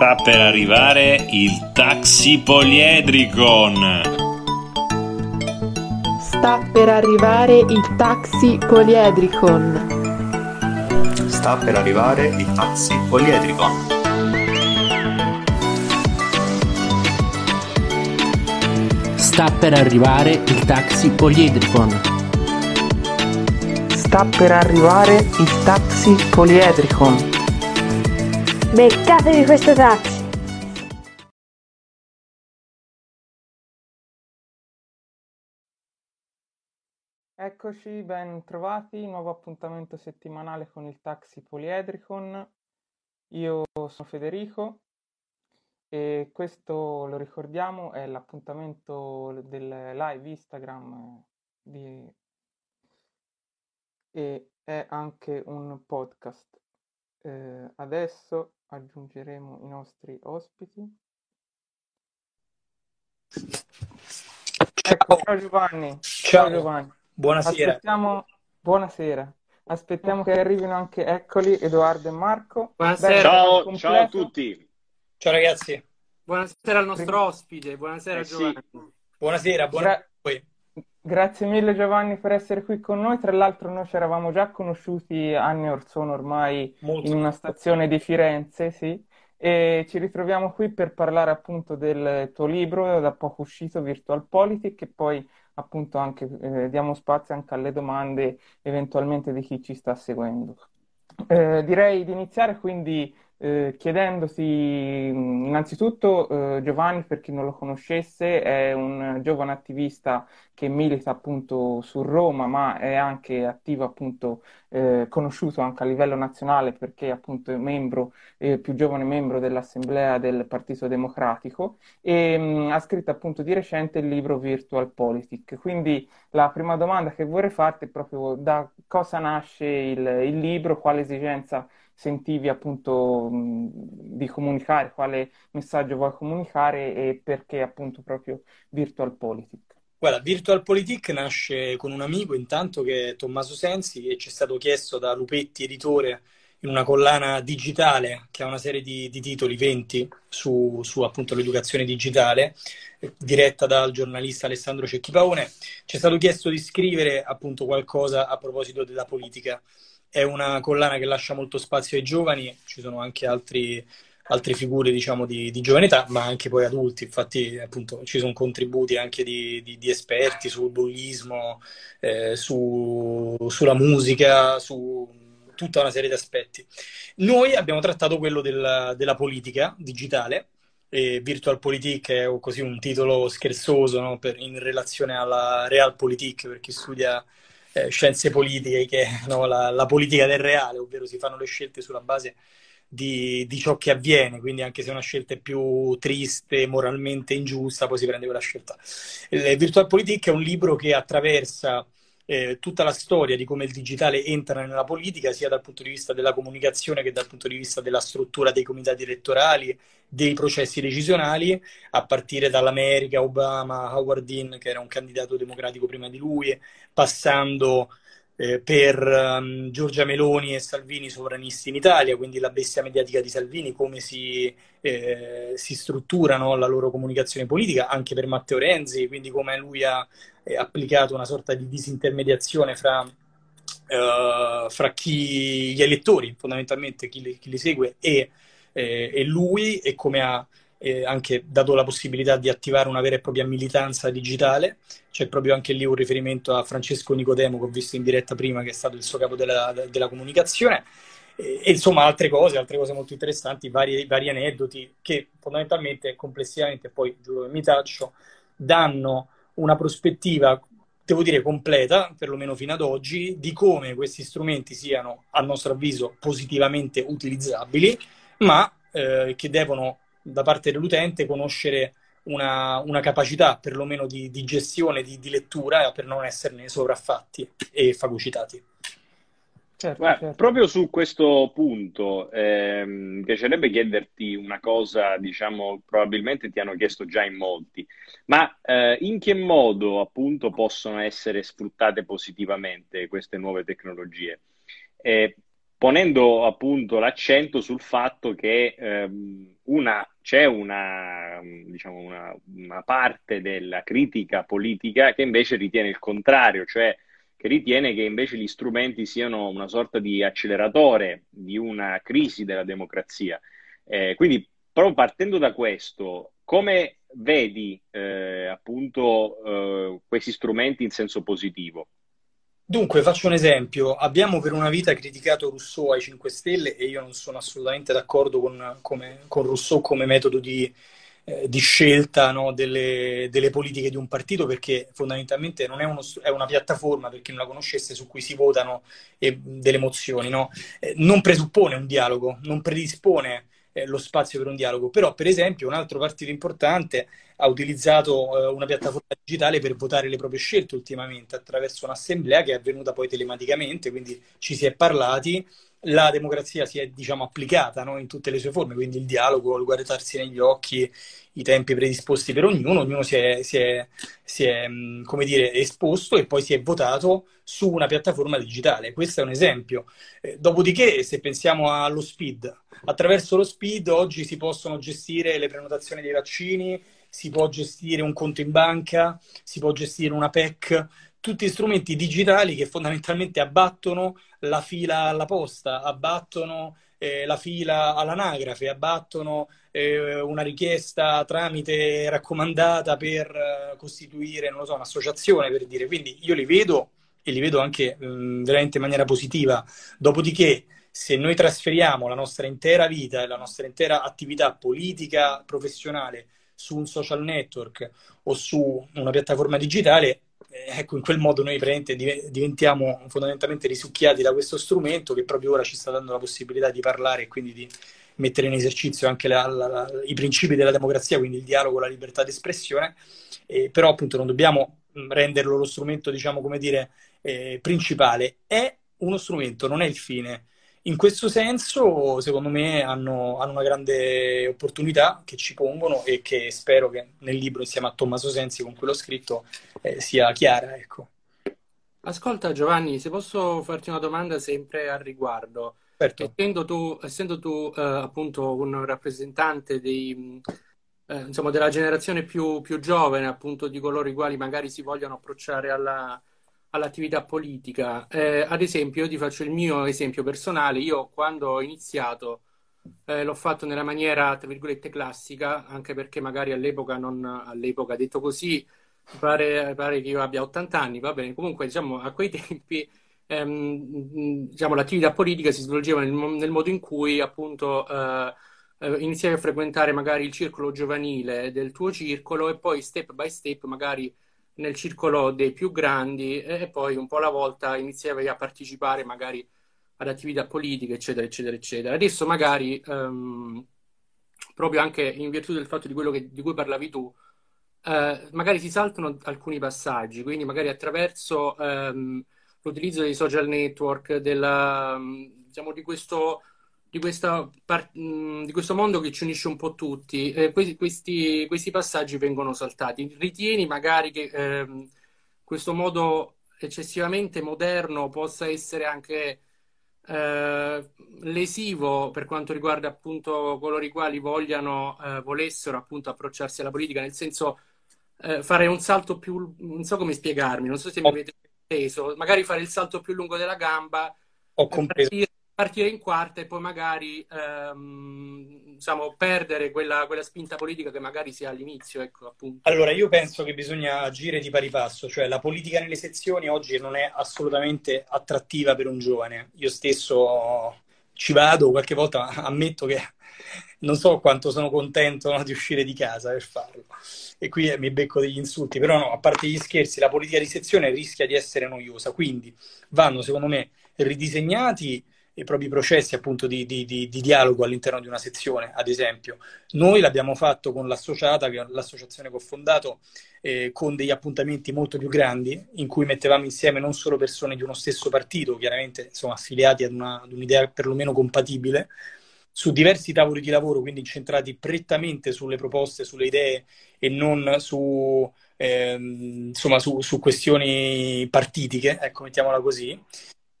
Sta per arrivare il taxi poliedricon. Sta per arrivare il taxi poliedricon. Sta per arrivare il taxi poliedricon. Sta per arrivare il taxi poliedricon. Sta per arrivare il taxi poliedricon. Beccatevi questo taxi! Eccoci, ben trovati, nuovo appuntamento settimanale con il Taxi Poliedricon. Io sono Federico e questo, lo ricordiamo, è l'appuntamento del live Instagram di... e è anche un podcast. Eh, adesso aggiungeremo i nostri ospiti. Ecco, ciao Giovanni. Ciao. Giovanni. Buonasera. Aspettiamo... Buonasera. Aspettiamo che arrivino anche, eccoli, Edoardo e Marco. Buonasera. Beh, Ciao, ciao a tutti. Ciao ragazzi. Buonasera al nostro ospite. Buonasera Eh sì. Giovanni. Buonasera, buonasera Gra- a voi. Grazie mille Giovanni per essere qui con noi. Tra l'altro noi ci eravamo già conosciuti anni or sono ormai Molto. in una stazione di Firenze, sì, e ci ritroviamo qui per parlare appunto del tuo libro da poco uscito, Virtual Politic, e poi appunto anche eh, diamo spazio anche alle domande eventualmente di chi ci sta seguendo. Eh, direi di iniziare quindi eh, chiedendoti mh, innanzitutto eh, Giovanni, per chi non lo conoscesse, è un giovane attivista che milita appunto su Roma, ma è anche attivo appunto eh, conosciuto anche a livello nazionale perché appunto è membro, più giovane membro dell'Assemblea del Partito Democratico e mh, ha scritto appunto di recente il libro Virtual Politic. Quindi la prima domanda che vorrei farti è proprio da cosa nasce il, il libro, quale esigenza sentivi appunto di comunicare, quale messaggio vuoi comunicare e perché appunto proprio Virtual Politic. Guarda, Virtual Politic nasce con un amico intanto che è Tommaso Sensi e ci è stato chiesto da Lupetti, editore, in una collana digitale che ha una serie di, di titoli, 20, su, su appunto l'educazione digitale, eh, diretta dal giornalista Alessandro Cecchipaone, ci è stato chiesto di scrivere appunto qualcosa a proposito della politica. È una collana che lascia molto spazio ai giovani, ci sono anche altri, altre figure diciamo di, di giovane età, ma anche poi adulti. Infatti, appunto, ci sono contributi anche di, di- di esperti sul bullismo, eh, su- sulla musica, su tutta una serie di aspetti. Noi abbiamo trattato quello della, della politica digitale. E Virtual Politik è così un titolo scherzoso, no? Per- in relazione alla Realpolitik, per chi studia eh, scienze politiche, che no, la, la politica del reale, ovvero si fanno le scelte sulla base di, di ciò che avviene, quindi anche se una scelta è più triste, moralmente ingiusta, poi si prende quella scelta. Il Virtual Politik è un libro che attraversa eh, tutta la storia di come il digitale entra nella politica, sia dal punto di vista della comunicazione che dal punto di vista della struttura dei comitati elettorali, dei processi decisionali, a partire dall'America, Obama, Howard Dean, che era un candidato democratico prima di lui, passando eh, per ehm, Giorgia Meloni e Salvini sovranisti in Italia, quindi la bestia mediatica di Salvini, come si, eh, si strutturano la loro comunicazione politica, anche per Matteo Renzi, quindi come lui ha eh, applicato una sorta di disintermediazione fra, eh, fra chi, gli elettori, fondamentalmente chi li, chi li segue, e, eh, e lui, e come ha eh, anche dato la possibilità di attivare una vera e propria militanza digitale. C'è proprio anche lì un riferimento a Francesco Nicodemo, che ho visto in diretta prima, che è stato il suo capo della, della comunicazione. E, insomma altre cose, altre cose molto interessanti, vari, vari aneddoti che fondamentalmente, complessivamente, poi giuro che mi taccio, danno una prospettiva, devo dire, completa, perlomeno fino ad oggi, di come questi strumenti siano, a nostro avviso, positivamente utilizzabili, ma eh, che devono, da parte dell'utente, conoscere una, una capacità perlomeno di, di gestione, di, di lettura, per non esserne sovraffatti e fagocitati. Certo, Guarda, certo. proprio su questo punto, ehm, mi piacerebbe chiederti una cosa, diciamo, probabilmente ti hanno chiesto già in molti, ma eh, in che modo appunto possono essere sfruttate positivamente queste nuove tecnologie? Eh, ponendo appunto l'accento sul fatto che ehm, una, c'è una, diciamo una, una, parte della critica politica che invece ritiene il contrario, cioè che ritiene che invece gli strumenti siano una sorta di acceleratore di una crisi della democrazia. Eh, quindi, proprio partendo da questo, come vedi eh, appunto eh, questi strumenti in senso positivo? Dunque, faccio un esempio. Abbiamo per una vita criticato Rousseau ai 5 Stelle e io non sono assolutamente d'accordo con, come, con Rousseau come metodo di, eh, di scelta no, delle, delle, politiche di un partito perché fondamentalmente non è, uno, è, una piattaforma, per chi non la conoscesse, su cui si votano eh, delle mozioni. No? Eh, non presuppone un dialogo, non predispone eh, lo spazio per un dialogo. Però, per esempio, un altro partito importante ha utilizzato eh, una piattaforma digitale per votare le proprie scelte ultimamente attraverso un'assemblea che è avvenuta poi telematicamente, quindi ci si è parlati. La democrazia si è, diciamo, applicata no? in tutte le sue forme, quindi il dialogo, il guardarsi negli occhi, i tempi predisposti per ognuno, ognuno si è, si è, si è come dire, esposto e poi si è votato su una piattaforma digitale. Questo è un esempio. Eh, dopodiché, se pensiamo allo SPID, attraverso lo SPID oggi si possono gestire le prenotazioni dei vaccini, si può gestire un conto in banca, si può gestire una PEC, tutti strumenti digitali che fondamentalmente abbattono la fila alla posta, abbattono eh, la fila all'anagrafe, abbattono eh, una richiesta tramite raccomandata per eh, costituire, non lo so, un'associazione per dire. Quindi io li vedo e li vedo anche mh, veramente in maniera positiva. Dopodiché, se noi trasferiamo la nostra intera vita e la nostra intera attività politica, professionale su un social network o su una piattaforma digitale, ecco, in quel modo noi diventiamo fondamentalmente risucchiati da questo strumento che proprio ora ci sta dando la possibilità di parlare e quindi di mettere in esercizio anche la, la, la, i principi della democrazia, quindi il dialogo, la libertà d'espressione, eh, però appunto non dobbiamo renderlo lo strumento, diciamo, come dire, eh, principale. È uno strumento, non è il fine. In questo senso, secondo me, hanno, hanno, una grande opportunità che ci pongono e che spero che nel libro, insieme a Tommaso Sensi, con cui l'ho scritto, eh, sia chiara. Ecco. Ascolta Giovanni, se posso farti una domanda sempre al riguardo. Certo. Essendo tu, essendo tu eh, appunto un rappresentante dei, eh, insomma, della generazione più, più, giovane, appunto di coloro i quali magari si vogliono approcciare alla, all'attività politica. Eh, ad esempio, io ti faccio il mio esempio personale. Io quando ho iniziato eh, l'ho fatto nella maniera, tra virgolette, classica, anche perché magari all'epoca, non all'epoca detto così, pare, pare che io abbia 80 anni, va bene. Comunque, diciamo, a quei tempi ehm, diciamo, l'attività politica si svolgeva nel, nel, modo in cui appunto eh, eh, iniziavi a frequentare magari il circolo giovanile del tuo circolo e poi step by step magari nel circolo dei più grandi e poi un po' alla volta iniziavi a partecipare magari ad attività politiche, eccetera, eccetera, eccetera. Adesso magari, um, proprio anche in virtù del fatto di quello che, di cui parlavi tu, uh, magari si saltano alcuni passaggi, quindi magari attraverso um, l'utilizzo dei social network, della, diciamo, di questo di, par- di, questo mondo che ci unisce un po' tutti, eh, questi, questi, questi, passaggi vengono saltati. Ritieni magari che eh, questo modo eccessivamente moderno possa essere anche eh, lesivo per quanto riguarda appunto coloro i quali vogliano, eh, volessero appunto approcciarsi alla politica, nel senso eh, fare un salto più, non so come spiegarmi, non so se mi avete preso, magari fare il salto più lungo della gamba. Ho compreso partire in quarta e poi magari ehm, diciamo, perdere quella, quella, spinta politica che magari si ha all'inizio. Ecco. Allora, io penso che bisogna agire di pari passo, cioè la politica nelle sezioni oggi non è assolutamente attrattiva per un giovane. Io stesso ci vado, qualche volta ammetto che non so quanto sono contento no, di uscire di casa per farlo. E qui mi becco degli insulti, però no, a parte gli scherzi, la politica di sezione rischia di essere noiosa, quindi vanno, secondo me, ridisegnati i propri processi appunto di, di, di, di, dialogo all'interno di una sezione, ad esempio. Noi l'abbiamo fatto con l'associata, che è l'associazione che ho fondato, eh, con degli appuntamenti molto più grandi, in cui mettevamo insieme non solo persone di uno stesso partito, chiaramente insomma, affiliati ad, una, ad un'idea perlomeno compatibile, su diversi tavoli di lavoro, quindi incentrati prettamente sulle proposte, sulle idee e non su, ehm, insomma, su, su questioni partitiche, ecco, mettiamola così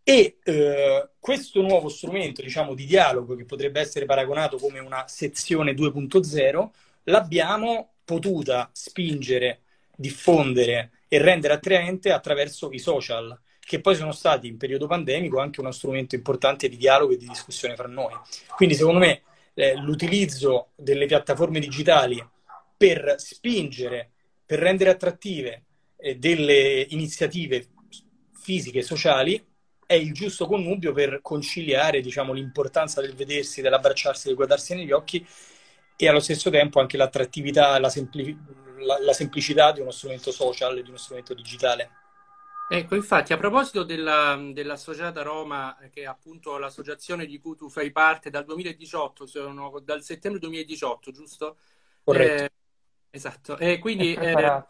E eh, questo nuovo strumento, diciamo, di dialogo, che potrebbe essere paragonato come una sezione 2.0, l'abbiamo potuta spingere, diffondere e rendere attraente attraverso i social, che poi sono stati in periodo pandemico anche uno strumento importante di dialogo e di discussione fra noi. Quindi, secondo me, eh, l'utilizzo delle piattaforme digitali per spingere, per rendere attrattive eh, delle iniziative fisiche sociali è il giusto connubio per conciliare diciamo, l'importanza del vedersi, dell'abbracciarsi, del guardarsi negli occhi e allo stesso tempo anche l'attrattività, la, sempli- la, la semplicità di uno strumento social, di uno strumento digitale. Ecco, infatti, a proposito della, dell'Associata Roma, che è appunto l'associazione di cui tu fai parte dal 2018, sono dal settembre 2018, giusto? Corretto. Eh, esatto. E quindi, È eh,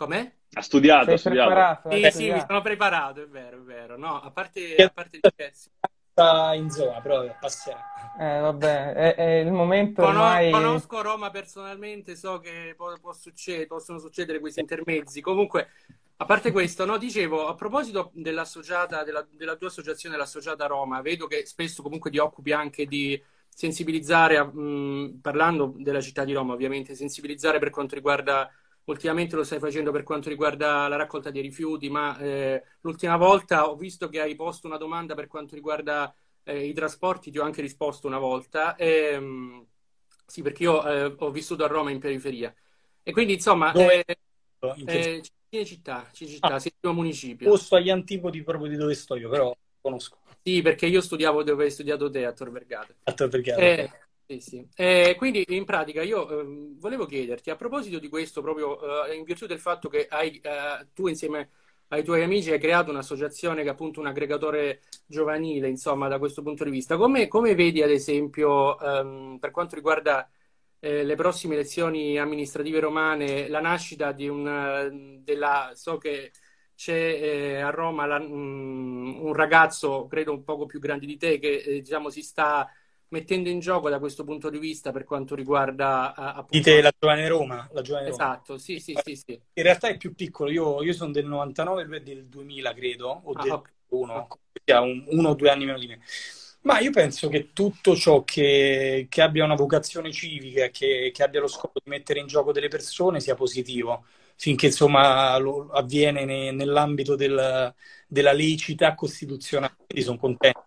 com'è? Ha studiato, Sei ha studiato. preparato? Sì, mi sono preparato, è vero, è vero. No, a parte, a parte gli scherzi. Sta in zona, però passerà. Eh, vabbè, è, è il momento Cono- ormai... Conosco Roma personalmente, so che può, può succedere, possono succedere questi intermezzi. Comunque, a parte questo, no, dicevo, a proposito dell'associata, della, della tua associazione, l'Associata Roma, vedo che spesso comunque ti occupi anche di sensibilizzare, mh, parlando della città di Roma, ovviamente, sensibilizzare per quanto riguarda, ultimamente lo stai facendo per quanto riguarda la raccolta dei rifiuti, ma eh, l'ultima volta ho visto che hai posto una domanda per quanto riguarda eh, i trasporti, ti ho anche risposto una volta. Ehm, sì, perché io eh, ho vissuto a Roma in periferia. E quindi, insomma, Dove? eh, In che eh, Cinecittà, Cinecittà, Ah. settimo municipio. posto agli antipodi proprio di dove sto io, però conosco. Sì, perché io studiavo dove hai studiato te, a Tor Vergata. A Tor Vergata. Eh, sì, sì. Eh, quindi in pratica io ehm, volevo chiederti, a proposito di questo, proprio eh, in virtù del fatto che hai, eh, tu insieme ai tuoi amici hai creato un'associazione che è appunto un aggregatore giovanile, insomma, da questo punto di vista, come, come vedi ad esempio ehm, per quanto riguarda eh, le prossime elezioni amministrative romane, la nascita di un, eh, della, so che c'è eh, a Roma la- mm, un ragazzo, credo un poco più grande di te, che eh, diciamo si sta mettendo in gioco da questo punto di vista per quanto riguarda eh, appunto... Dite la giovane Roma, la giovane Roma. Esatto, sì, sì, sì, sì. In realtà è più piccolo, io, io sono del 99 lui è del 2000 credo, o Ah, del ok. 1, ha un, uno o due anni meno di me. Ma io penso che tutto ciò che, che abbia una vocazione civica, che, che abbia lo scopo di mettere in gioco delle persone sia positivo, finché insomma avviene ne- nell'ambito del- della laicità costituzionale. Quindi sono contento,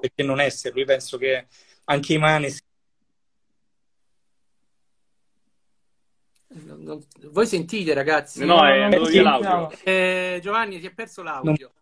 perché non esserlo. Io penso che anche i Non- non- Voi sentite, ragazzi? No, è non andato ci via l'audio. Eh, Giovanni, si è perso l'audio.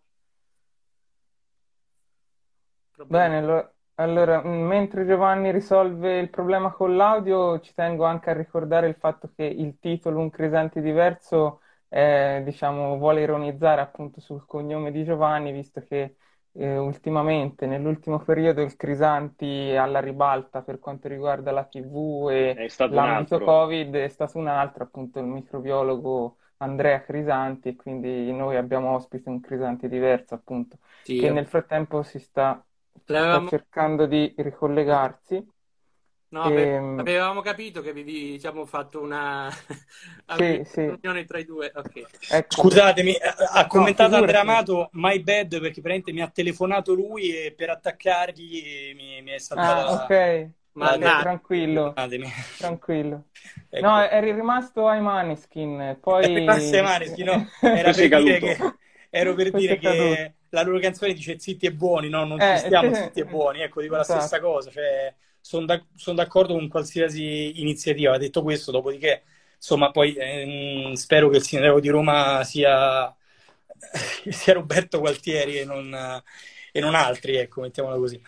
Problema. Bene, allo- allora, mh, mentre Giovanni risolve il problema con l'audio, ci tengo anche a ricordare il fatto che il titolo Un Crisanti diverso, eh, diciamo, vuole ironizzare appunto sul cognome di Giovanni, visto che eh, ultimamente, nell'ultimo periodo, il Crisanti alla ribalta per quanto riguarda la TV e l'ambito. Covid, è stato un altro, appunto, il microbiologo Andrea Crisanti, e quindi noi abbiamo ospite un Crisanti diverso, appunto Sì, che nel frattempo si sta, sta cercando di ricollegarsi. No, Ehm, avevamo capito che avevi, diciamo, fatto una sì, sì, tra i due. Ok. ecco, Scusatemi, eh, ha no, commentato Andrea figurati. Amato, my bad, perché praticamente mi ha telefonato lui e per attaccargli mi, mi è saltata Ah, la... ok, Ma ok, na- tranquillo, Scusatemi. tranquillo. Ecco. No, eri rimasto ai Maneskin, poi... Grazie Maneschi, no? Era per dire che, ero per Questo dire che la loro canzone dice zitti e buoni, no? Non Eh, ci stiamo sì, zitti e buoni, ecco, dico la esatto. stessa cosa, cioè sono d'accordo con qualsiasi iniziativa. Detto questo, dopodiché, insomma, poi ehm, spero che il sindaco di Roma sia, sia Roberto Gualtieri e non, e non altri, ecco, mettiamola così.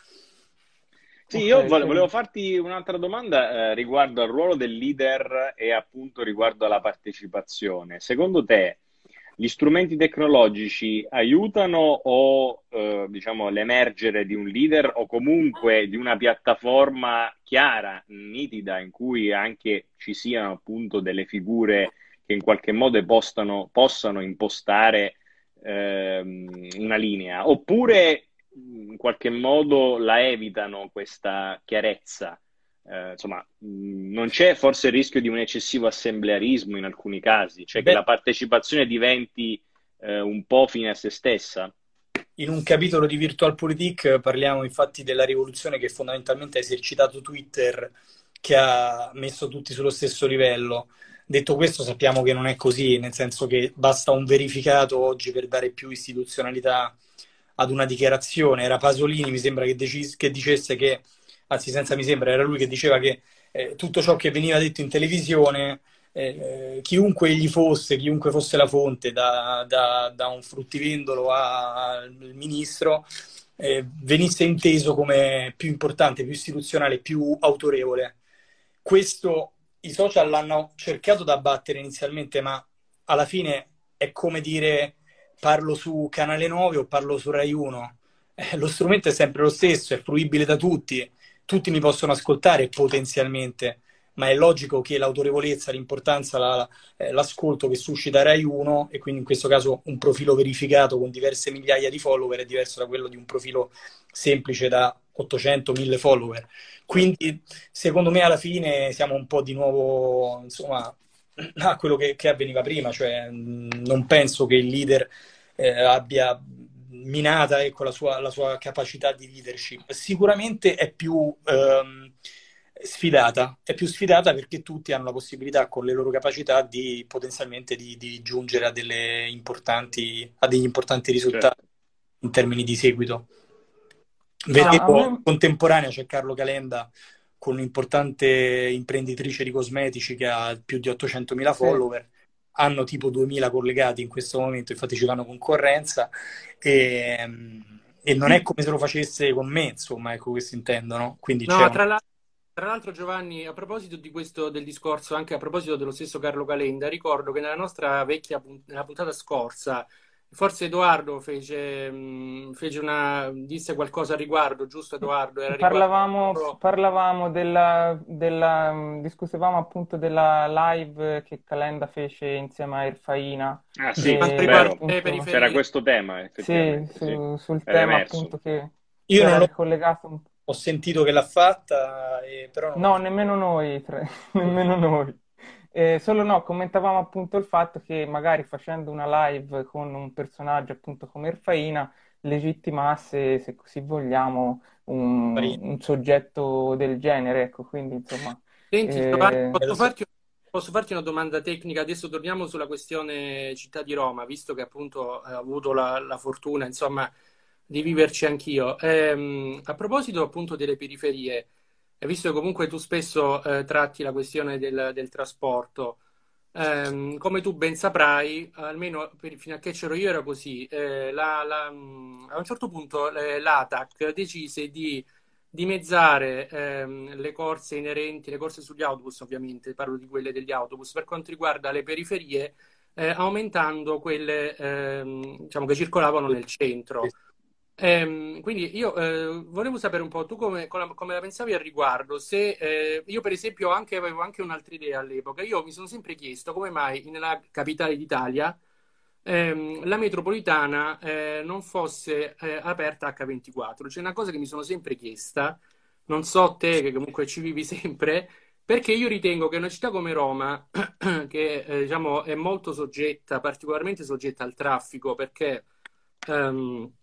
Sì, io volevo farti un'altra domanda eh, riguardo al ruolo del leader e appunto riguardo alla partecipazione. Secondo te gli strumenti tecnologici aiutano o eh, diciamo l'emergere di un leader o comunque di una piattaforma chiara, nitida, in cui anche ci siano appunto delle figure che in qualche modo postano- possano impostare ehm, una linea? Oppure in qualche modo la evitano questa chiarezza. Eh, insomma, mh, non c'è forse il rischio di un eccessivo assemblearismo in alcuni casi, cioè che Beh. la partecipazione diventi eh, un po' fine a se stessa? in un capitolo di Virtualpolitik parliamo infatti della rivoluzione che fondamentalmente ha esercitato Twitter, che ha messo tutti sullo stesso livello. Detto questo, sappiamo che non è così, nel senso che basta un verificato oggi per dare più istituzionalità ad una dichiarazione. Era Pasolini, mi sembra, che, decis- che dicesse che, anzi senza mi sembra, era lui che diceva che eh, tutto ciò che veniva detto in televisione eh, chiunque gli fosse, chiunque fosse la fonte, da, da, da un fruttivendolo al ministro, eh, venisse inteso come più importante, più istituzionale, più autorevole. Questo i social l'hanno cercato da abbattere inizialmente, ma alla fine è come dire parlo su Canale 9 o parlo su Rai 1. Eh, lo strumento è sempre lo stesso, è fruibile da tutti, tutti mi possono ascoltare potenzialmente ma è logico che l'autorevolezza, l'importanza, la, eh, l'ascolto che suscita Rai 1 e quindi in questo caso un profilo verificato con diverse migliaia di follower è diverso da quello di un profilo semplice da 800-1000 follower. Quindi secondo me alla fine siamo un po' di nuovo insomma, a quello che, che avveniva prima, cioè non penso che il leader eh, abbia minata ecco, la, sua, la, sua, capacità di leadership. Sicuramente è più... Ehm, sfidata, è più sfidata perché tutti hanno la possibilità con le loro capacità di potenzialmente di, di giungere a, delle importanti, a degli importanti risultati certo. in termini di seguito. Vedevo ah, contemporanea c'è Carlo Calenda con un'importante imprenditrice di cosmetici che ha più di 800.000 follower, sì. Hanno tipo 2.000 collegati in questo momento, infatti ci fanno concorrenza e, e non è come se lo facesse con me, insomma, ecco questo intendono. Quindi no, tra l'altro tra l'altro, Giovanni, a proposito di questo del discorso, anche a proposito dello stesso Carlo Calenda, ricordo che nella nostra vecchia nella puntata scorsa, forse Edoardo fece, mh, fece una, disse qualcosa a riguardo, giusto Edoardo? Era parlavamo, parlavamo della, della, discutevamo appunto della live che Calenda fece insieme a Erfaina. Ah sì, e, c'era questo tema. Sì, su, sì, sul tema emerso. appunto che io non l'ho collegato un po' ho sentito che l'ha fatta, e, però No, nemmeno noi, tre, nemmeno noi. Eh, solo no, commentavamo appunto il fatto che magari facendo una live con un personaggio appunto come Erfaina legittimasse, se così vogliamo, un, un soggetto del genere, ecco, quindi insomma... Senti, eh... posso, farti, posso, farti, una domanda tecnica? Adesso torniamo sulla questione città di Roma, visto che appunto eh, ho avuto la, la fortuna, insomma, di viverci anch'io. Ehm, a proposito appunto delle periferie, visto che comunque tu spesso eh, tratti la questione del, del trasporto, ehm, come tu ben saprai, almeno per, fino a che c'ero io era così, eh, la, la, a un certo punto eh, l'ATAC decise di dimezzare ehm, le corse inerenti, le corse sugli autobus ovviamente, parlo di quelle degli autobus, per quanto riguarda le periferie, eh, aumentando quelle ehm, diciamo, che circolavano nel centro. Ehm, quindi io eh, volevo sapere un po' tu come, come, la pensavi al riguardo. Se, eh, io, per esempio, anche, avevo anche un'altra idea all'epoca. Io mi sono sempre chiesto come mai nella capitale d'Italia ehm, la metropolitana eh, non fosse eh, aperta H24. C'è una cosa che mi sono sempre chiesta, non so te che comunque ci vivi sempre, perché io ritengo che una città come Roma, che eh, diciamo, è molto soggetta, particolarmente soggetta al traffico, perché. Um,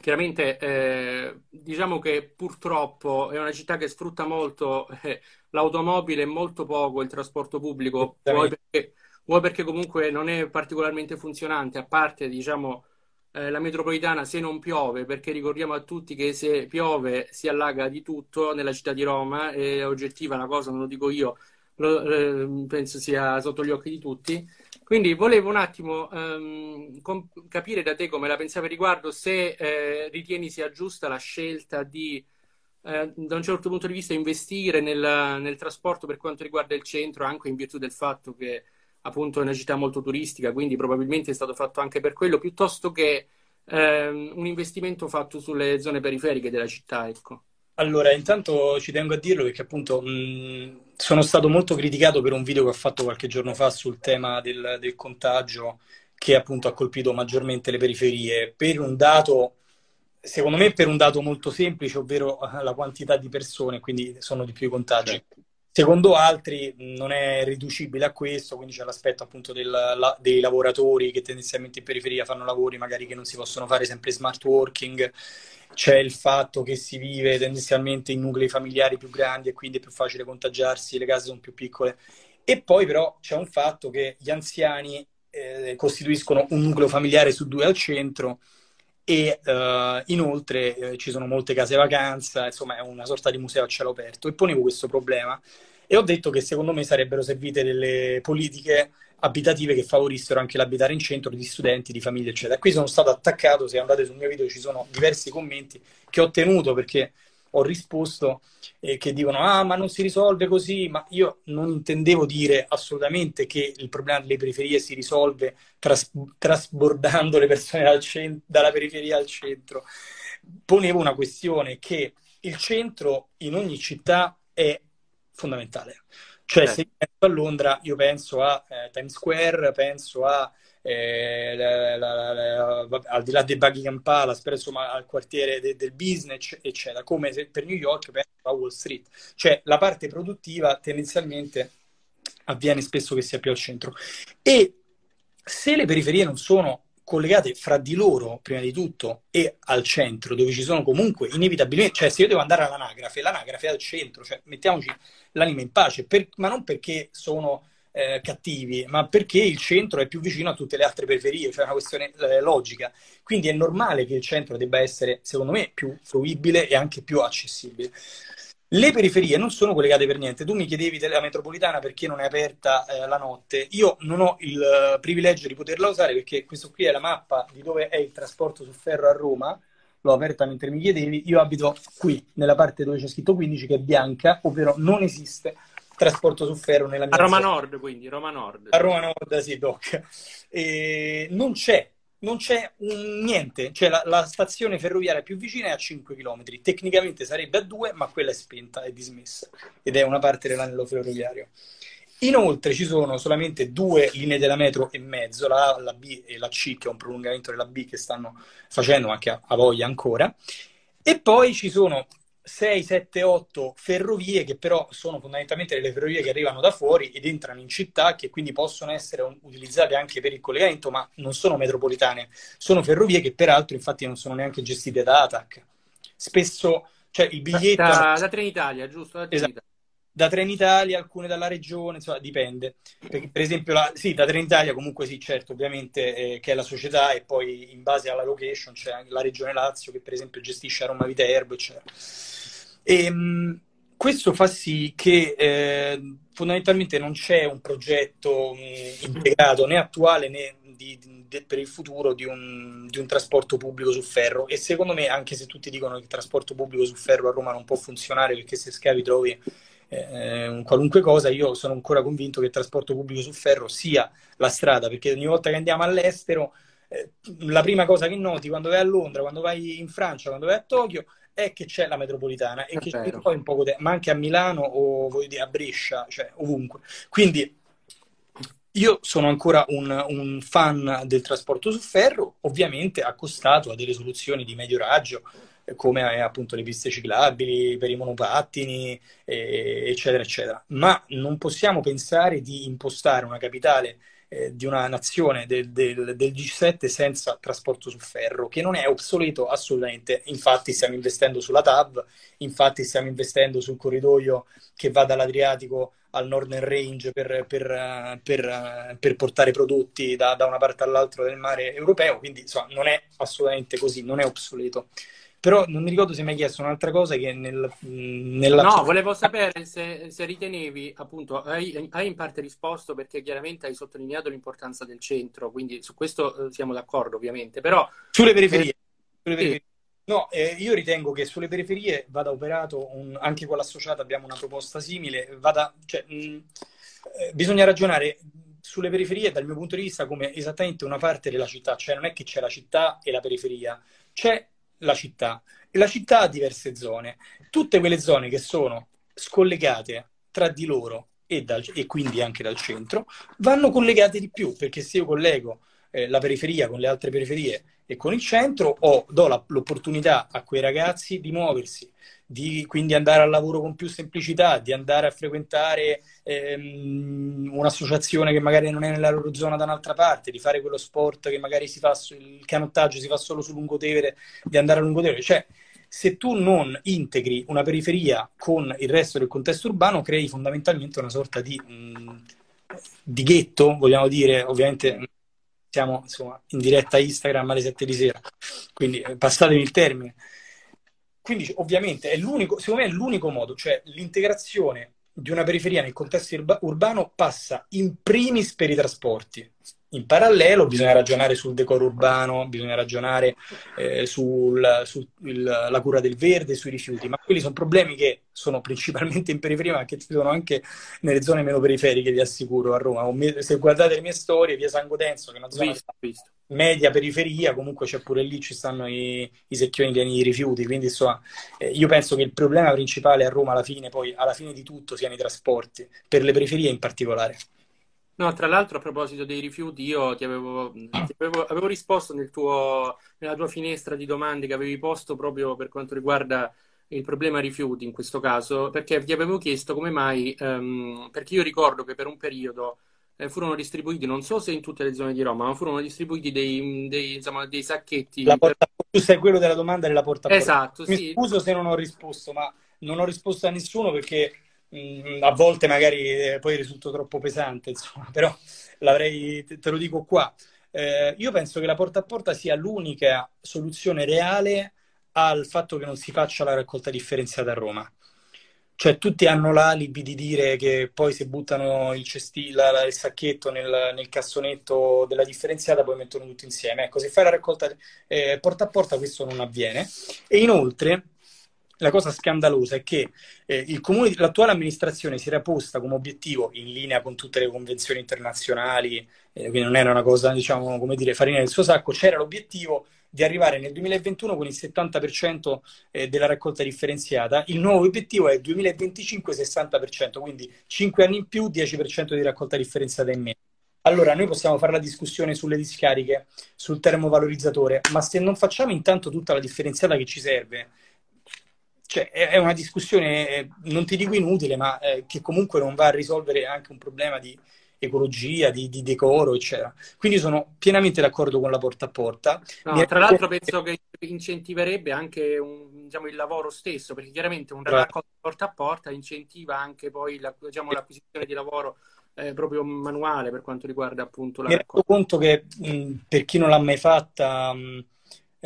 Chiaramente eh, diciamo che purtroppo è una città che sfrutta molto eh, l'automobile e molto poco il trasporto pubblico, vuoi perché, vuoi perché, comunque non è particolarmente funzionante, a parte diciamo, eh, la metropolitana se non piove, perché ricordiamo a tutti che se piove si allaga di tutto nella città di Roma, è oggettiva la cosa, non lo dico io, lo, eh, penso sia sotto gli occhi di tutti. Quindi volevo un attimo um, comp- capire da te come la pensavi riguardo, se eh, ritieni sia giusta la scelta di, eh, da un certo punto di vista, investire nel, nel, trasporto per quanto riguarda il centro, anche in virtù del fatto che appunto è una città molto turistica, quindi probabilmente è stato fatto anche per quello, piuttosto che ehm, un investimento fatto sulle zone periferiche della città, ecco. Allora, intanto ci tengo a dirlo perché appunto mh, sono stato molto criticato per un video che ho fatto qualche giorno fa sul tema del, del contagio che appunto ha colpito maggiormente le periferie per un dato, secondo me per un dato molto semplice, ovvero la quantità di persone, quindi sono di più i contagi. Certo. Secondo altri non è riducibile a questo, quindi c'è l'aspetto appunto del, la, dei lavoratori che tendenzialmente in periferia fanno lavori magari che non si possono fare sempre smart working, c'è il fatto che si vive tendenzialmente in nuclei familiari più grandi e quindi è più facile contagiarsi, le case sono più piccole. E poi però c'è un fatto che gli anziani eh, costituiscono un nucleo familiare su due al centro e uh, inoltre eh, ci sono molte case vacanza, insomma è una sorta di museo a cielo aperto e ponevo questo problema e ho detto che secondo me sarebbero servite delle politiche abitative che favorissero anche l'abitare in centro di studenti, di famiglie, eccetera. Qui sono stato attaccato, se andate sul mio video ci sono diversi commenti che ho tenuto perché ho risposto eh, che dicono ah ma non si risolve così, ma io non intendevo dire assolutamente che il problema delle periferie si risolve tras- trasbordando le persone dal cent- dalla periferia al centro. Ponevo una questione che il centro in ogni città è fondamentale. Cioè, eh. se penso a Londra, io penso a eh, Times Square, penso a eh, la, la, la, al di là del Buckingham Palace, però insomma al quartiere de, del business, eccetera, come per New York a Wall Street. Cioè la parte produttiva tendenzialmente avviene spesso che sia più al centro. E se le periferie non sono collegate fra di loro, prima di tutto, e al centro, dove ci sono comunque inevitabilmente, cioè se io devo andare all'anagrafe, l'anagrafe è al centro, cioè mettiamoci l'anima in pace, per, ma non perché sono eh, cattivi, ma perché il centro è più vicino a tutte le altre periferie, cioè è una questione eh, logica. Quindi è normale che il centro debba essere, secondo me, più fruibile e anche più accessibile. Le periferie non sono collegate per niente. Tu mi chiedevi della metropolitana perché non è aperta eh, la notte. Io non ho il uh, privilegio di poterla usare perché questo qui è la mappa di dove è il trasporto su ferro a Roma. L'ho aperta mentre mi chiedevi. Io abito qui, nella parte dove c'è scritto 15, che è bianca, ovvero non esiste trasporto su ferro nella mia A Roma città. Nord, quindi, Roma Nord. A Roma Nord, sì, Doc. E non c'è, non c'è un, niente, cioè la, la, stazione ferroviaria più vicina è a 5 km, tecnicamente sarebbe a 2, ma quella è spenta, è dismessa, ed è una parte dell'anello ferroviario. Inoltre ci sono solamente due linee della metro e mezzo, la A, la B e la C, che è un prolungamento della B che stanno facendo anche a, a voglia ancora. E poi ci sono 6, 7, 8 ferrovie che però sono fondamentalmente delle ferrovie che arrivano da fuori ed entrano in città che quindi possono essere utilizzate anche per il collegamento ma non sono metropolitane, sono ferrovie che peraltro infatti non sono neanche gestite da ATAC. Spesso, cioè il biglietto... Da, da Trenitalia, giusto? Da Trenitalia. Esatto. Da Trenitalia, alcune dalla regione, insomma, dipende. Perché, per esempio, la, sì, da Trenitalia comunque sì, certo, ovviamente, eh, che è la società e poi in base alla location c'è anche la regione Lazio che per esempio gestisce a Roma Viterbo, eccetera. E, ehm, questo fa sì che eh, fondamentalmente non c'è un progetto mh, mm, integrato né attuale né di, di, per il futuro di un, di un, trasporto pubblico su ferro e secondo me anche se tutti dicono che il trasporto pubblico su ferro a Roma non può funzionare perché se scavi trovi eh, qualunque cosa, io sono ancora convinto che il trasporto pubblico su ferro sia la strada perché ogni volta che andiamo all'estero eh, la prima cosa che noti quando vai a Londra, quando vai in Francia, quando vai a Tokyo è che c'è la metropolitana e è che c'è poi un poco de- ma anche a Milano o dire, a Brescia, cioè ovunque. Quindi io sono ancora un, un, fan del trasporto su ferro, ovviamente accostato a delle soluzioni di medio raggio, eh, come appunto le piste ciclabili, per i monopattini, eh, eccetera, eccetera. Ma non possiamo pensare di impostare una capitale eh, di una nazione del, del, del, G7 senza trasporto su ferro, che non è obsoleto assolutamente. Infatti stiamo investendo sulla TAV, infatti stiamo investendo sul corridoio che va dall'Adriatico al Northern Range per, per, per, per portare prodotti da, da, una parte all'altra del mare europeo, quindi insomma non è assolutamente così, non è obsoleto. Però non mi ricordo se mi hai chiesto un'altra cosa che nel, nella... No, volevo sapere se, se ritenevi, appunto, hai, hai, in parte risposto perché chiaramente hai sottolineato l'importanza del centro, quindi su questo eh, siamo d'accordo ovviamente, però... Sulle periferie. Eh, sulle periferie. Sì. No, eh, io ritengo che sulle periferie vada operato, un, anche con l'associata abbiamo una proposta simile, vada, cioè, mh, eh, bisogna ragionare sulle periferie dal mio punto di vista come esattamente una parte della città, cioè non è che c'è la città e la periferia, c'è la città e la città ha diverse zone. Tutte quelle zone che sono scollegate tra di loro e, dal, e quindi anche dal centro vanno collegate di più perché se io collego eh, la periferia con le altre periferie e con il centro ho, do la, l'opportunità a quei ragazzi di muoversi di quindi andare al lavoro con più semplicità, di andare a frequentare ehm, un'associazione che magari non è nella loro zona da un'altra parte, di fare quello sport che magari si fa, il canottaggio si fa solo su Lungotevere, di andare a Lungotevere. Cioè, se tu non integri una periferia con il resto del contesto urbano, crei fondamentalmente una sorta di, mh, di ghetto, vogliamo dire, ovviamente siamo insomma, in diretta Instagram alle 7 di sera, quindi eh, passatemi il termine. Quindi ovviamente è l'unico, secondo me è l'unico modo, cioè l'integrazione di una periferia nel contesto urba- urbano passa in primis per i trasporti. In parallelo bisogna ragionare sul decoro urbano, bisogna ragionare eh, sulla sul, cura del verde, sui rifiuti, ma quelli sono problemi che sono principalmente in periferia, ma che ci sono anche nelle zone meno periferiche, vi assicuro, a Roma. Se guardate le mie storie, via San Godenzo, che è una zona visto, visto. Media periferia, comunque c'è pure lì, ci stanno i, i secchioni pieni di rifiuti, quindi insomma, eh, io penso che il problema principale a Roma alla fine, poi alla fine di tutto, siano i trasporti, per le periferie in particolare. No, tra l'altro a proposito dei rifiuti, io ti avevo, ti avevo, avevo risposto nel tuo, nella tua finestra di domande che avevi posto proprio per quanto riguarda il problema rifiuti in questo caso, perché ti avevo chiesto come mai, um, perché io ricordo che per un periodo eh, furono distribuiti, non so se in tutte le zone di Roma, ma furono distribuiti dei, dei, insomma, dei sacchetti. La porta, tu sei quello della domanda della porta Esatto, Mi sì. scuso se non ho risposto, ma non ho risposto a nessuno perché Mm, a volte magari eh, poi risulto troppo pesante, insomma, però l'avrei, te, te lo dico qua. Eh, io penso che la porta a porta sia l'unica soluzione reale al fatto che non si faccia la raccolta differenziata a Roma. Cioè, tutti hanno l'alibi di dire che poi se buttano il cestino, il sacchetto nel, nel, cassonetto della differenziata, poi mettono tutto insieme. Ecco, se fai la raccolta eh, porta a porta, questo non avviene. E inoltre, la cosa scandalosa è che eh, comune, l'attuale amministrazione si era posta come obiettivo, in linea con tutte le convenzioni internazionali, eh, quindi non era una cosa, diciamo, come dire, farina del suo sacco, c'era l'obiettivo di arrivare nel 2021 con il 70% eh, della raccolta differenziata. Il nuovo obiettivo è il 2025 60%, quindi 5 anni in più, 10% di raccolta differenziata in meno. Allora, noi possiamo fare la discussione sulle discariche, sul termovalorizzatore, ma se non facciamo intanto tutta la differenziata che ci serve, cioè, è una discussione, eh, non ti dico inutile, ma eh, che comunque non va a risolvere anche un problema di ecologia, di, di decoro, eccetera. Quindi sono pienamente d'accordo con la porta a porta. No, tra l'altro penso che incentiverebbe anche un, diciamo, il lavoro stesso, perché chiaramente un raccolto porta a porta incentiva anche poi la, diciamo, l'acquisizione di lavoro eh, proprio manuale per quanto riguarda appunto la Mi rendo conto che mh, per chi non l'ha mai fatta... Mh,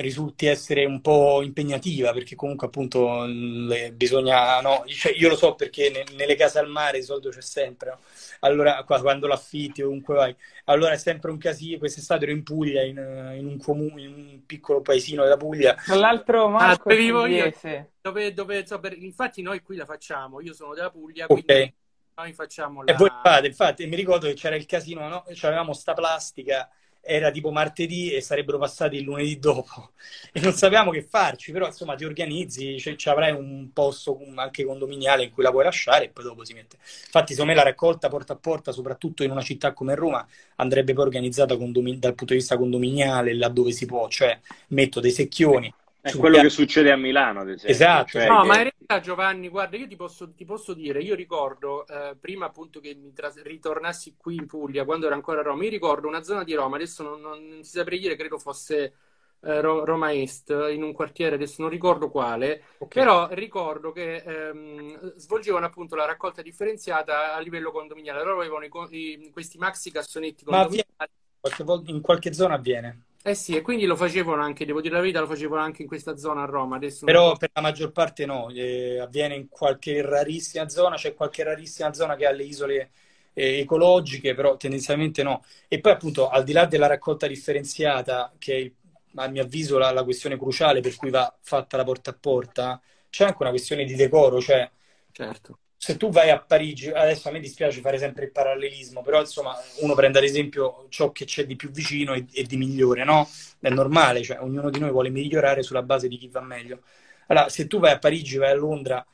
risulti essere un po' impegnativa perché comunque appunto le, bisogna no? cioè, io lo so perché ne, nelle case al mare il soldo c'è sempre no? allora quando l'affitti ovunque vai allora è sempre un casino quest'estate ero in Puglia in, in, un comune in un piccolo paesino della Puglia tra l'altro Marco ah, vivo io dove, dove so, per, infatti noi qui la facciamo io sono della Puglia okay. quindi noi facciamo la... e voi fate infatti mi ricordo che c'era il casino no? Cioè, avevamo sta plastica era tipo martedì e sarebbero passati il lunedì dopo e non sapevamo che farci, però insomma ti organizzi, cioè, ci avrai un posto anche condominiale in cui la puoi lasciare e poi dopo si mette. Infatti secondo me la raccolta porta a porta, soprattutto in una città come Roma, andrebbe poi organizzata condomin- dal punto di vista condominiale, laddove si può, cioè metto dei secchioni, è quello piano... che succede a Milano, ad esempio. Esatto. Cioè no, che... ma in realtà Giovanni, guarda, io ti posso, ti posso dire, io ricordo, eh, prima appunto che mi tras- ritornassi qui in Puglia, quando ero ancora a Roma, mi ricordo una zona di Roma, adesso non, non, non si saprei dire, credo fosse eh, Roma Est, in un quartiere, adesso non ricordo quale, okay. però ricordo che ehm, svolgevano appunto la raccolta differenziata a livello condominiale, loro avevano i, i, questi maxi cassonetti condominiali. Ma in qualche zona avviene. Eh sì, e quindi lo facevano anche, devo dire la verità, lo facevano anche in questa zona a Roma. Adesso Però per la maggior parte no, eh, avviene in qualche rarissima zona, c'è qualche rarissima zona che ha le isole eh, ecologiche, però tendenzialmente no. E poi appunto al di là della raccolta differenziata, che è a mio avviso la, la questione cruciale per cui va fatta la porta a porta, c'è anche una questione di decoro, cioè certo se tu vai a Parigi, adesso a me dispiace fare sempre il parallelismo, però insomma uno prende ad esempio ciò che c'è di più vicino e, e, di migliore, no? È normale, cioè ognuno di noi vuole migliorare sulla base di chi va meglio. Allora, se tu vai a Parigi, vai a Londra,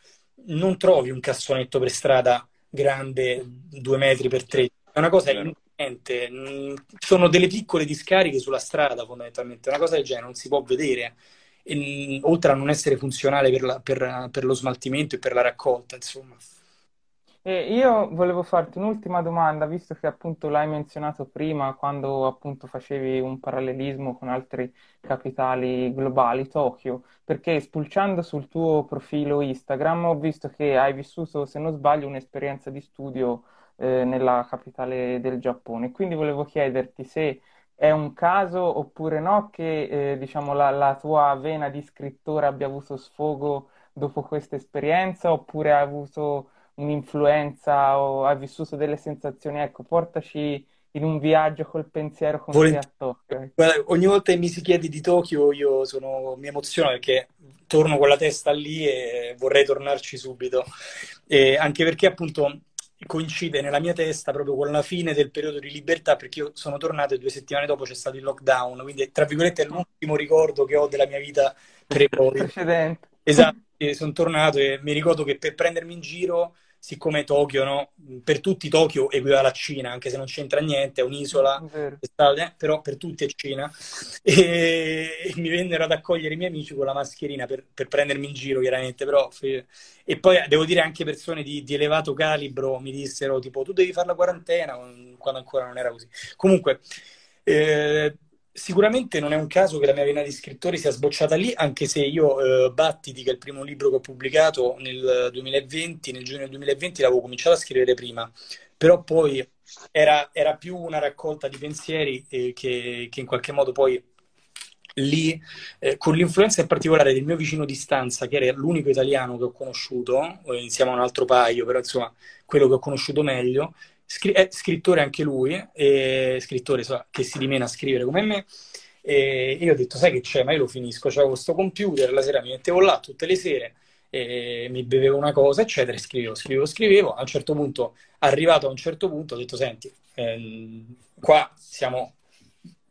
non trovi un cassonetto per strada grande due metri per tre, è una cosa inutente, mm, sono delle piccole discariche sulla strada fondamentalmente, una cosa del genere non si può vedere e, oltre a non essere funzionale per, la, per, per lo smaltimento e per la raccolta, insomma. E io volevo farti un'ultima domanda, visto che appunto l'hai menzionato prima, quando appunto facevi un parallelismo con altri capitali globali, Tokyo, perché spulciando sul tuo profilo Instagram ho visto che hai vissuto, se non sbaglio, un'esperienza di studio eh, nella capitale del Giappone. Quindi volevo chiederti se è un caso oppure no che eh, diciamo, la, la tua vena di scrittore abbia avuto sfogo dopo questa esperienza, oppure hai avuto un'influenza o hai vissuto delle sensazioni, ecco, portaci in un viaggio col pensiero con Volent- te a Tokyo. Guarda, ogni volta che mi si chiede di Tokyo io sono, mi emoziono perché torno con la testa lì e vorrei tornarci subito. E anche perché appunto coincide nella mia testa proprio con la fine del periodo di libertà perché io sono tornato e due settimane dopo c'è stato il lockdown, quindi tra virgolette è l'ultimo ricordo che ho della mia vita pre-Covid. Esatto, sono tornato e mi ricordo che per prendermi in giro siccome Tokyo, no? per tutti Tokyo equivale a Cina, anche se non c'entra niente, è un'isola, eh, però per tutti è Cina, e, mi vennero ad accogliere i miei amici con la mascherina per, per prendermi in giro, chiaramente, però, e poi devo dire anche persone di, di, elevato calibro mi dissero tipo tu devi fare la quarantena, quando ancora non era così. Comunque, eh, Sicuramente non è un caso che la mia vena di scrittore sia sbocciata lì, anche se io eh, Battiti, che è il primo libro che ho pubblicato nel 2020, nel giugno del 2020, l'avevo cominciato a scrivere prima, però poi era, era più una raccolta di pensieri eh, che, che, in qualche modo poi lì, eh, con l'influenza in particolare del mio vicino di stanza, che era l'unico italiano che ho conosciuto, eh, insieme a un altro paio, però insomma quello che ho conosciuto meglio, è scrittore anche lui, e scrittore so, che si dimena a scrivere come me. E io ho detto, sai che c'è, ma io lo finisco, c'avevo questo computer, la sera mi mettevo là tutte le sere, mi bevevo una cosa, eccetera, e scrivevo, scrivevo, scrivevo. A un certo punto, arrivato a un certo punto, ho detto, senti, ehm, qua siamo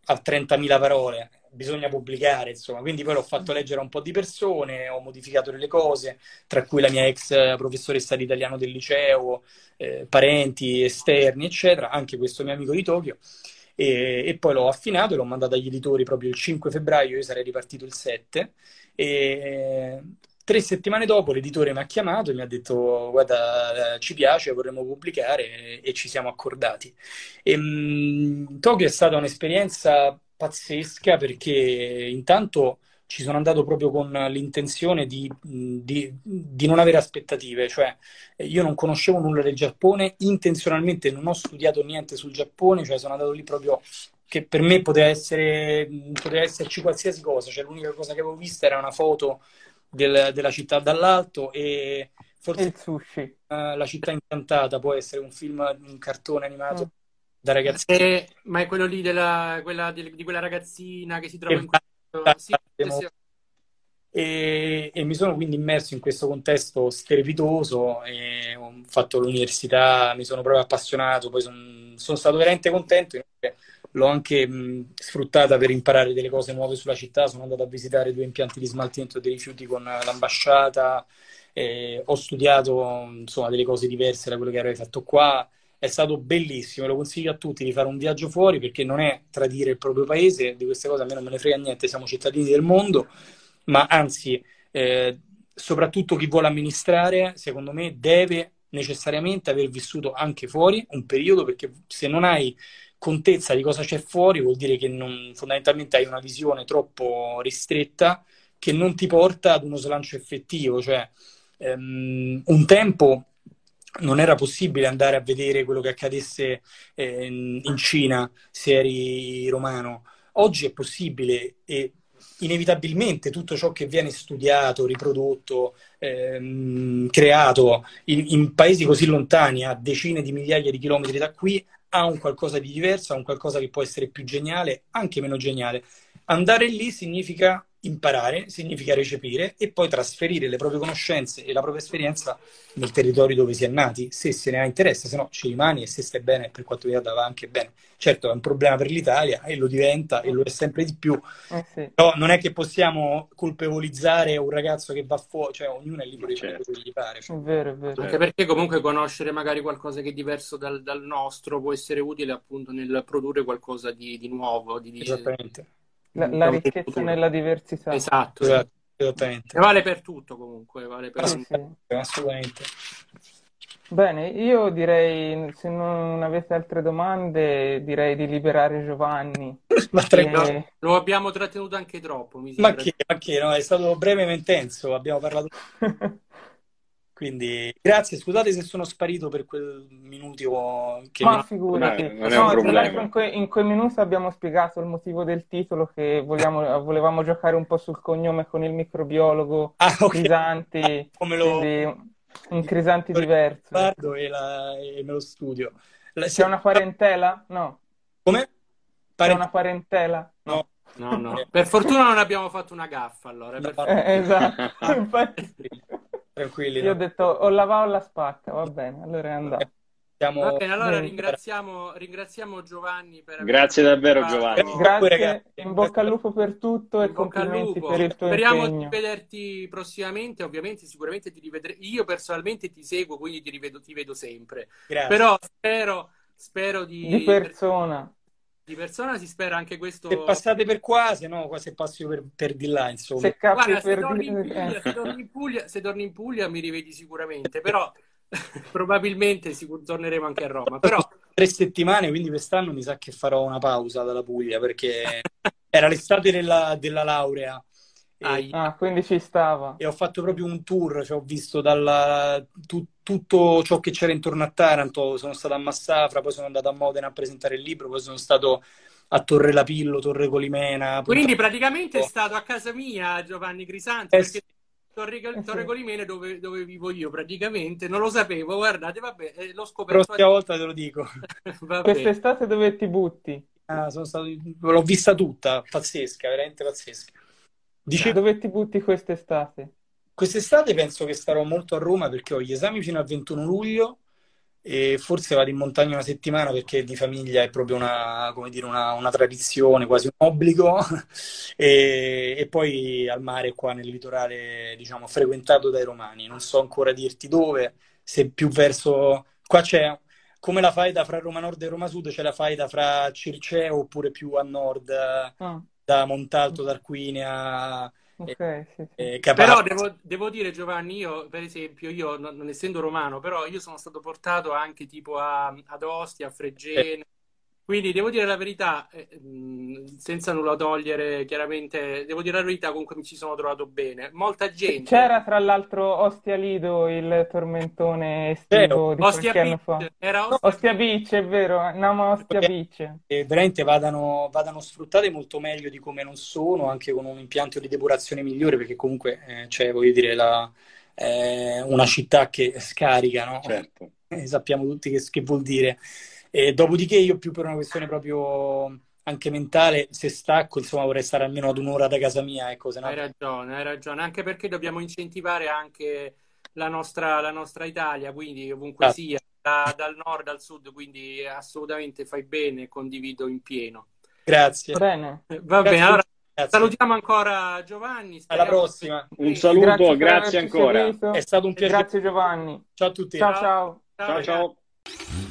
a 30.000 parole, bisogna pubblicare, insomma. Quindi poi l'ho fatto leggere a un po' di persone, ho modificato delle cose, tra cui la mia ex professoressa di italiano del liceo, eh, parenti esterni, eccetera, anche questo mio amico di Tokyo. E, e, poi l'ho affinato e l'ho mandato agli editori proprio il 5 febbraio, io sarei ripartito il 7. E tre settimane dopo l'editore mi ha chiamato e mi ha detto guarda ci piace, vorremmo pubblicare e, e ci siamo accordati. E, mh, Tokyo è stata un'esperienza pazzesca perché intanto ci sono andato proprio con l'intenzione di, di, di, non avere aspettative, cioè io non conoscevo nulla del Giappone, intenzionalmente non ho studiato niente sul Giappone, cioè sono andato lì proprio che per me poteva, essere, poteva esserci qualsiasi cosa, cioè l'unica cosa che avevo visto era una foto del, della città dall'alto e forse il sushi. Uh, La città incantata può essere un film, un cartone animato. Mm da ragazzi. Eh, ma è quello lì della, quella, di, quella ragazzina che si trova in questo... Sì, sì. E, e, mi sono quindi immerso in questo contesto strepitoso e ho fatto l'università, mi sono proprio appassionato, poi son, sono stato veramente contento, l'ho anche mh, sfruttata per imparare delle cose nuove sulla città, sono andato a visitare due impianti di smaltimento dei rifiuti con l'ambasciata, ho studiato insomma delle cose diverse da quello che avrei fatto qua è stato bellissimo, lo consiglio a tutti di fare un viaggio fuori perché non è tradire il proprio paese, di queste cose a me non me ne frega niente, siamo cittadini del mondo, ma anzi, eh, soprattutto chi vuole amministrare, secondo me, deve necessariamente aver vissuto anche fuori un periodo perché se non hai contezza di cosa c'è fuori vuol dire che non, fondamentalmente hai una visione troppo ristretta che non ti porta ad uno slancio effettivo, cioè um, un tempo non era possibile andare a vedere quello che accadesse eh, in Cina se eri romano. Oggi è possibile e inevitabilmente tutto ciò che viene studiato, riprodotto, ehm, creato in, in, paesi così lontani, a decine di migliaia di chilometri da qui, ha un qualcosa di diverso, ha un qualcosa che può essere più geniale, anche meno geniale. Andare lì significa imparare, significa recepire e poi trasferire le proprie conoscenze e la propria esperienza nel territorio dove si è nati, se se ne ha interesse, se no ci rimani e se stai bene per quanto mi riguarda va anche bene. Certo è un problema per l'Italia e lo diventa e lo è sempre di più, eh sì. però non è che possiamo colpevolizzare un ragazzo che va fuori, cioè ognuno è libero di fare quello che gli pare. Cioè. È vero, è vero. Anche perché comunque conoscere magari qualcosa che è diverso dal, dal nostro può essere utile appunto nel produrre qualcosa di, di nuovo. Di, Esattamente La, la ricchezza nella diversità. Esatto, esatto, esattamente. E vale per tutto comunque, vale per Sì, tutto. sì. Assolutamente. Bene, io direi, se non avete altre domande, direi di liberare Giovanni. Ma tre- E- Lo abbiamo trattenuto anche troppo, mi Ma che, ma che, no, è stato breve ma intenso, abbiamo parlato. Quindi grazie, scusate se sono sparito per quel minuto che Ma mi- figurati, Non è- non è No, in, que- in quel minuto abbiamo spiegato il motivo del titolo che vogliamo- volevamo giocare un po' sul cognome con il microbiologo Ah, ok. Crisanti, Come lo quindi un Crisanti diverso. guardo e, la- e me lo studio. La- C'è una parentela? No. Come? C'è Pare- una parentela? No. No, no. Per fortuna non abbiamo fatto una gaffa allora. per No. Eh, esatto, infatti Tranquilli, io ho no? detto o lavato la spacca, va bene, allora è andato. Siamo... Va bene, allora ringraziamo, ringraziamo Giovanni per Grazie davvero partecipato. Giovanni. Grazie, ragazzi. in bocca al lupo per tutto e In al complimenti lupo. per il tuo Speriamo impegno. di vederti prossimamente, ovviamente sicuramente ti rivedremo. Io personalmente ti seguo, quindi ti rivedo, ti vedo sempre. Grazie. Però spero, spero di, Di persona. Di persona si spera anche questo. Se passate per qua, se no, qua se passi per, per di là, insomma. Se Guarda, se torni. Puglia, se, torni in Puglia, se torni in Puglia mi rivedi sicuramente, però probabilmente sicur- torneremo anche a Roma. Però Tre settimane, quindi quest'anno mi sa che farò una pausa dalla Puglia perché era l'estate della, della laurea. E. Ah, quindi ci stava. e ho fatto proprio un tour, cioè ho visto dalla- tu- tutto ciò che c'era intorno a Taranto, sono stato a Massafra, poi sono andato a Modena a presentare il libro, poi sono stato a Torre Lapillo, Torre Colimena. quindi praticamente è stato a casa mia Giovanni Crisanti, Eh perché sì. Torre, Eh. Torre Colimene dove, dove vivo io praticamente, non lo sapevo, guardate, vabbè, eh, l'ho La scoperto. prossima volta te lo dico. Quest'estate dove ti butti? Ah, sono stato- l'ho vista tutta, pazzesca, veramente pazzesca. Dicevo, Dove ti butti quest'estate? quest'estate penso che starò molto a Roma perché ho gli esami fino al 21 luglio e forse vado in montagna una settimana perché di famiglia è proprio una, come dire, una, una tradizione, quasi un obbligo. E, e poi al mare qua nel litorale, diciamo, frequentato dai romani. Non so ancora dirti dove, se più verso... Qua c'è come la faida fra Roma Nord e Roma Sud, c'è la faida fra Circeo oppure più a nord, Ah, da Montalto, Tarquinia, ok, sì, sì. eh, Però devo, devo dire, Giovanni, io per esempio, io non, non essendo romano, però io sono stato portato anche tipo a, ad Ostia, a Fregene. Quindi devo dire la verità, eh, senza nulla togliere, chiaramente, devo dire la verità, comunque mi ci sono trovato bene. Molta gente. C'era tra l'altro Ostia Lido, il tormentone estivo di Ostia qualche anno fa. Beach, era Ostia Ostia Beach, è vero, Nama Ostia Beach. e veramente vadano, vadano sfruttate molto meglio di come non sono, anche con un impianto di depurazione migliore, perché comunque eh, c'è, voglio dire, la, eh, una città che scarica, no? Certo. Eh, sappiamo tutti che, che vuol dire. E dopodiché io più per una questione proprio anche mentale, se stacco, insomma, vorrei stare almeno ad un'ora da casa mia, ecco, se no... Hai ragione, hai ragione, anche perché dobbiamo incentivare anche la nostra, la nostra Italia, quindi ovunque Esatto. sia, da- dal nord al sud, quindi assolutamente fai bene, condivido in pieno. Grazie. Bene. Eh, Va Grazie. bene, allora Grazie. salutiamo ancora Giovanni. Alla prossima. Un saluto, grazie averci ancora. seguito. È stato un piacere. Grazie Giovanni. Ciao a tutti. Ciao ciao. Ciao ragazzi. ciao.